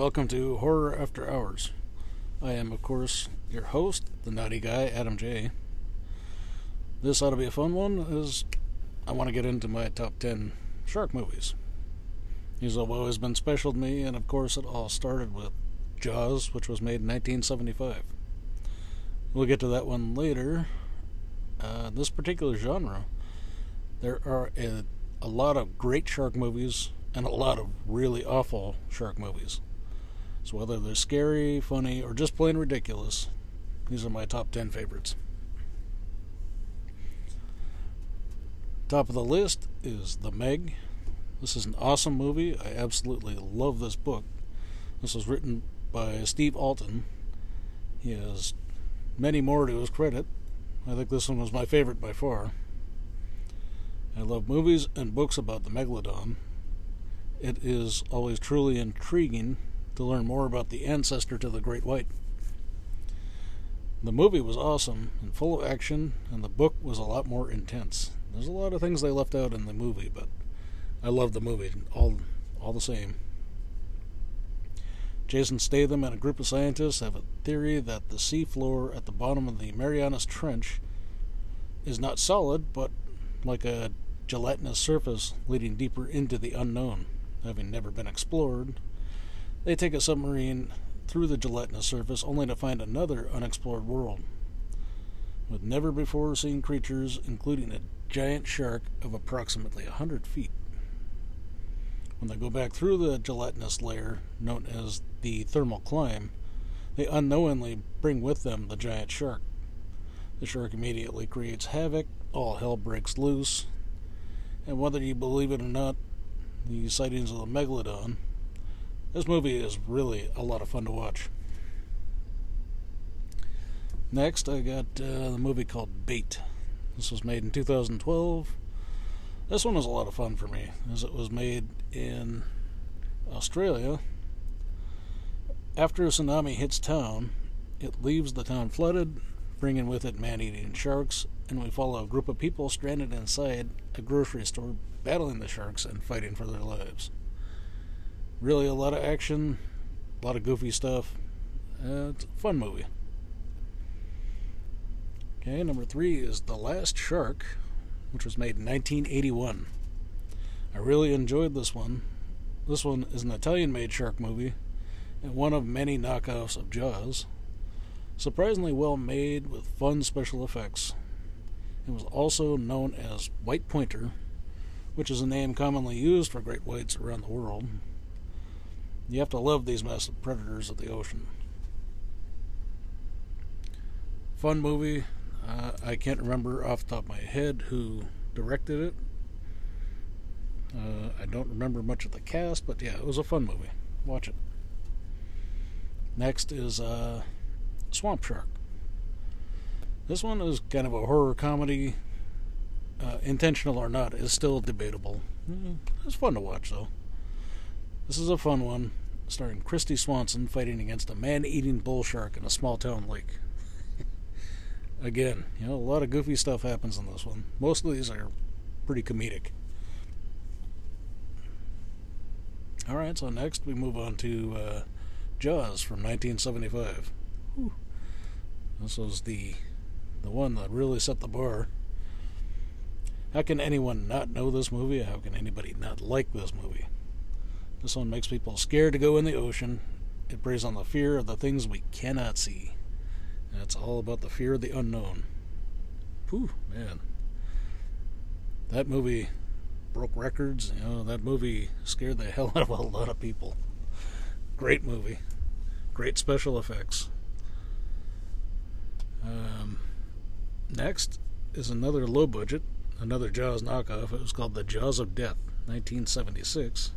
welcome to Horror After Hours. I am, of course, your host, the Knotty Guy, Adam J. This ought to be a fun one, as I want to get into my top 10 shark movies. These have always been special to me, and of course, it all started with Jaws, which was made in 1975. We'll get to that one later. Uh, this particular genre, there are a, a lot of great shark movies and a lot of really awful shark movies. So whether they're scary, funny, or just plain ridiculous, these are my top 10 favorites. Top of the list is The Meg. This is an awesome movie. I absolutely love this book. This was written by Steve Alten. He has many more to his credit. I think this one was my favorite by far. I love movies and books about the megalodon. It is always truly intriguing to learn more about the ancestor to the great white. The movie was awesome and full of action, and the book was a lot more intense. There's a lot of things they left out in the movie, but I love the movie all all the same. Jason Statham and a group of scientists have a theory that the seafloor at the bottom of the Marianas Trench is not solid, but like a gelatinous surface leading deeper into the unknown, having never been explored. They take a submarine through the gelatinous surface only to find another unexplored world with never before seen creatures, including a giant shark of approximately 100 feet. When they go back through the gelatinous layer, known as the thermocline, they unknowingly bring with them the giant shark. The shark immediately creates havoc, all hell breaks loose, and whether you believe it or not, the sightings of the megalodon, this movie is really a lot of fun to watch. Next, I got uh, the movie called Bait. This was made in 2012. This one was a lot of fun for me, as it was made in Australia. After a tsunami hits town, it leaves the town flooded, bringing with it man eating sharks, and we follow a group of people stranded inside a grocery store battling the sharks and fighting for their lives. Really, a lot of action, a lot of goofy stuff. Uh, it's a fun movie. Okay, number three is The Last Shark, which was made in 1981. I really enjoyed this one. This one is an Italian made shark movie and one of many knockoffs of Jaws. Surprisingly well made with fun special effects. It was also known as White Pointer, which is a name commonly used for great whites around the world. You have to love these massive predators of the ocean. Fun movie, uh, I can't remember off the top of my head who directed it. Uh, I don't remember much of the cast, but yeah, it was a fun movie. Watch it. Next is uh, Swamp Shark. This one is kind of a horror comedy. Uh, intentional or not is still debatable. Mm, it's fun to watch, though. This is a fun one, starring Kristy Swanson fighting against a man eating bull shark in a small town lake again, you know, a lot of goofy stuff happens in this one. Most of these are pretty comedic. All right, so next we move on to uh, Jaws from 1975. Whew. This was the the one that really set the bar. How can anyone not know this movie? How can anybody not like this movie? This one makes people scared to go in the ocean. It preys on the fear of the things we cannot see. And it's all about the fear of the unknown. Whew, man. That movie broke records. You know, that movie scared the hell out of a lot of people. Great movie. Great special effects. Um, next is another low budget, another Jaws knockoff. It was called The Jaws of Death, 1976.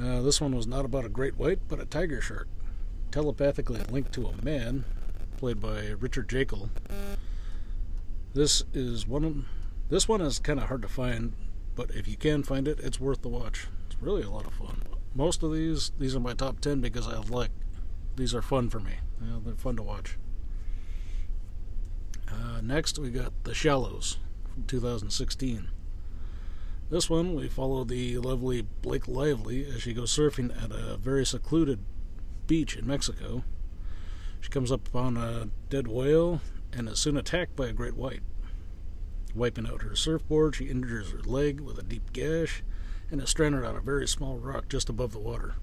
Uh, this one was not about a great white, but a tiger shark telepathically linked to a man, played by Richard Jaeckel. This is one. Of, this one is kind of hard to find, but if you can find it, it's worth the watch. It's really a lot of fun. Most of these, these are my top ten because I like. These are fun for me. Know, they're fun to watch. Uh, next, we got The Shallows from 2016. This one, we follow the lovely Blake Lively as she goes surfing at a very secluded beach in Mexico. She comes up upon a dead whale and is soon attacked by a great white. Wiping out her surfboard, she injures her leg with a deep gash and is stranded on a very small rock just above the water.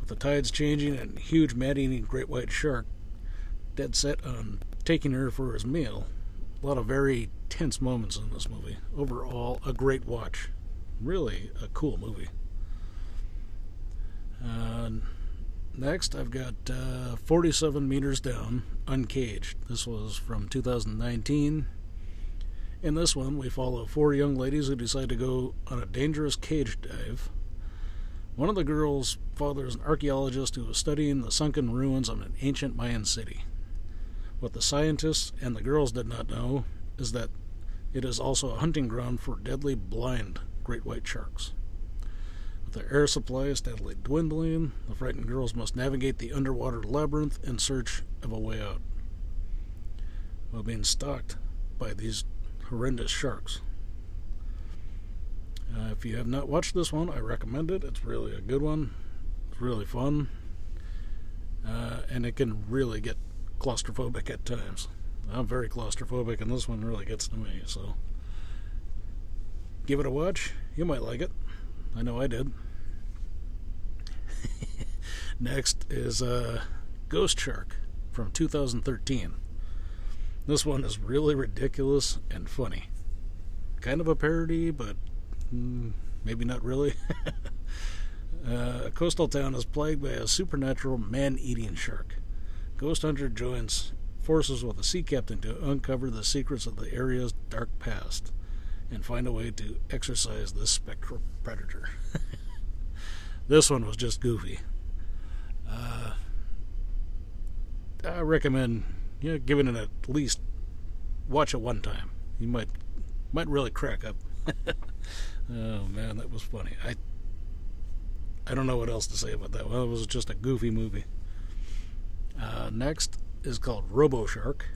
With the tides changing and huge man eating great white shark dead set on taking her for his meal, a lot of very tense moments in this movie. Overall, a great watch. Really a cool movie. Uh, next, I've got uh, 47 Meters Down, Uncaged. This was from 2019. In this one, we follow four young ladies who decide to go on a dangerous cage dive. One of the girls' father is an archaeologist who is studying the sunken ruins of an ancient Mayan city. What the scientists and the girls did not know is that it is also a hunting ground for deadly blind great white sharks. With their air supply steadily dwindling, the frightened girls must navigate the underwater labyrinth in search of a way out while being stalked by these horrendous sharks. Uh, if you have not watched this one, I recommend it. It's really a good one. It's really fun. Uh, and it can really get claustrophobic at times. I'm very claustrophobic, and this one really gets to me, so give it a watch. You might like it. I know I did. Next is uh, Ghost Shark from 2013. This one is really ridiculous and funny. Kind of a parody, but mm, maybe not really. uh, a coastal town is plagued by a supernatural man eating shark. Ghost Hunter joins forces with a sea captain to uncover the secrets of the area's dark past and find a way to exorcise this spectral predator. this one was just goofy. Uh, I recommend you know, giving it at least watch it one time. You might might really crack up. oh man, that was funny. I I don't know what else to say about that. Well, it was just a goofy movie. Uh, next is called Robo Shark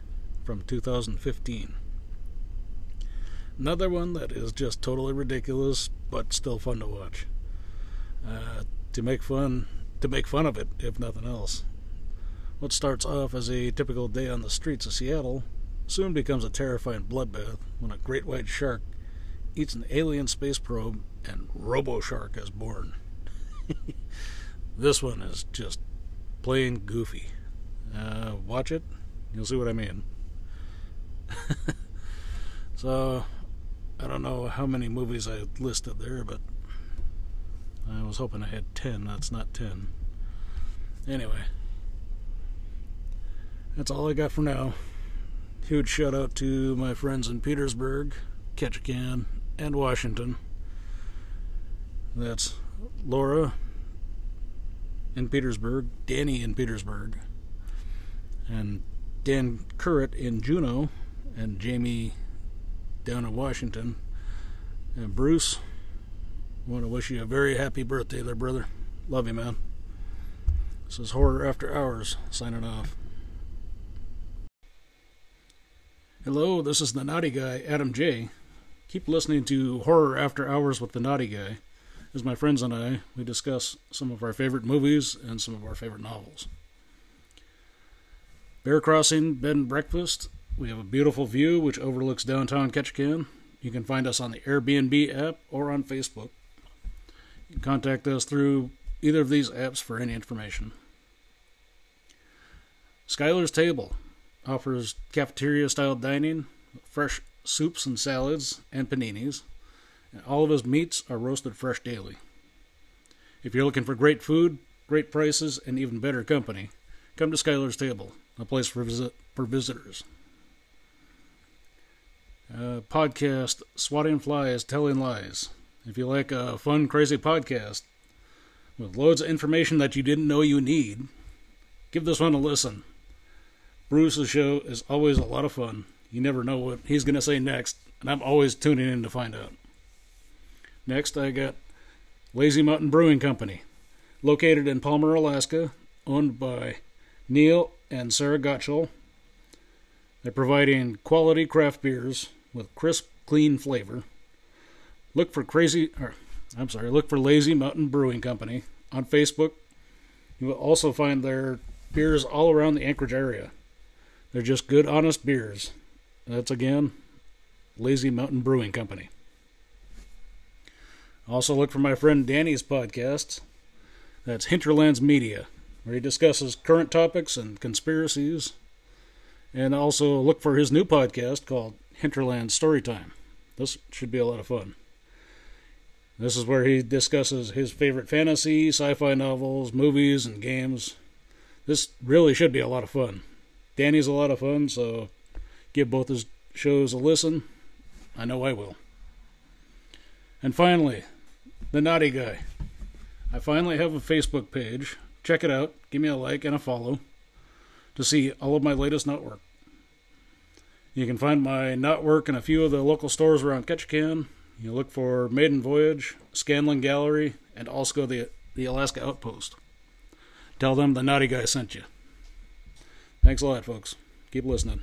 from 2015. Another one that is just totally ridiculous, but still fun to watch. Uh, to make fun, to make fun of it, if nothing else. What starts off as a typical day on the streets of Seattle soon becomes a terrifying bloodbath when a great white shark eats an alien space probe and Robo Shark is born. this one is just plain goofy. Uh, watch it, you'll see what I mean. so, I don't know how many movies I listed there, but I was hoping I had 10. That's not 10. Anyway, that's all I got for now. Huge shout out to my friends in Petersburg, Ketchikan, and Washington. That's Laura in Petersburg, Danny in Petersburg, and Dan Currit in Juneau, and Jamie down in Washington. And Bruce, I want to wish you a very happy birthday there, brother. Love you, man. This is Horror After Hours, signing off. Hello, this is the Knotty Guy, Adam J. Keep listening to Horror After Hours with the Knotty Guy, as my friends and I, we discuss some of our favorite movies and some of our favorite novels. Bear Crossing Bed and Breakfast. We have a beautiful view which overlooks downtown Ketchikan. You can find us on the Airbnb app or on Facebook. You can contact us through either of these apps for any information. Skylar's Table offers cafeteria style dining, fresh soups and salads, and paninis. And all of his meats are roasted fresh daily. If you're looking for great food, great prices, and even better company, come to Skylar's Table a place for visit for visitors. Uh, podcast Swatting Flies, Telling Lies. If you like a fun, crazy podcast with loads of information that you didn't know you need, give this one a listen. Bruce's show is always a lot of fun. You never know what he's going to say next, and I'm always tuning in to find out. Next, I got Lazy Mountain Brewing Company, located in Palmer, Alaska, owned by Neil and Sarah Gottschall. They're providing quality craft beers with crisp, clean flavor. look for crazy, or I'm sorry, look for Lazy Mountain Brewing Company on Facebook. You will also find their beers all around the Anchorage area. They're just good, honest beers. That's again Lazy Mountain Brewing Company. Also, look for my friend Danny's podcast. That's Hinterlands Media, where he discusses current topics and conspiracies. And also look for his new podcast called Hinterland Storytime. This should be a lot of fun. This is where he discusses his favorite fantasy, sci fi novels, movies, and games. This really should be a lot of fun. Danny's a lot of fun, so give both his shows a listen. I know I will. And finally, The Knotty Guy. I finally have a Facebook page. Check it out. Give me a like and a follow to see all of my latest knotwork. You can find my knotwork in a few of the local stores around Ketchikan. You look for Maiden Voyage, Scanlon Gallery, and also the, the Alaska Outpost. Tell them the Knotty Guy sent you. Thanks a lot, folks. Keep listening.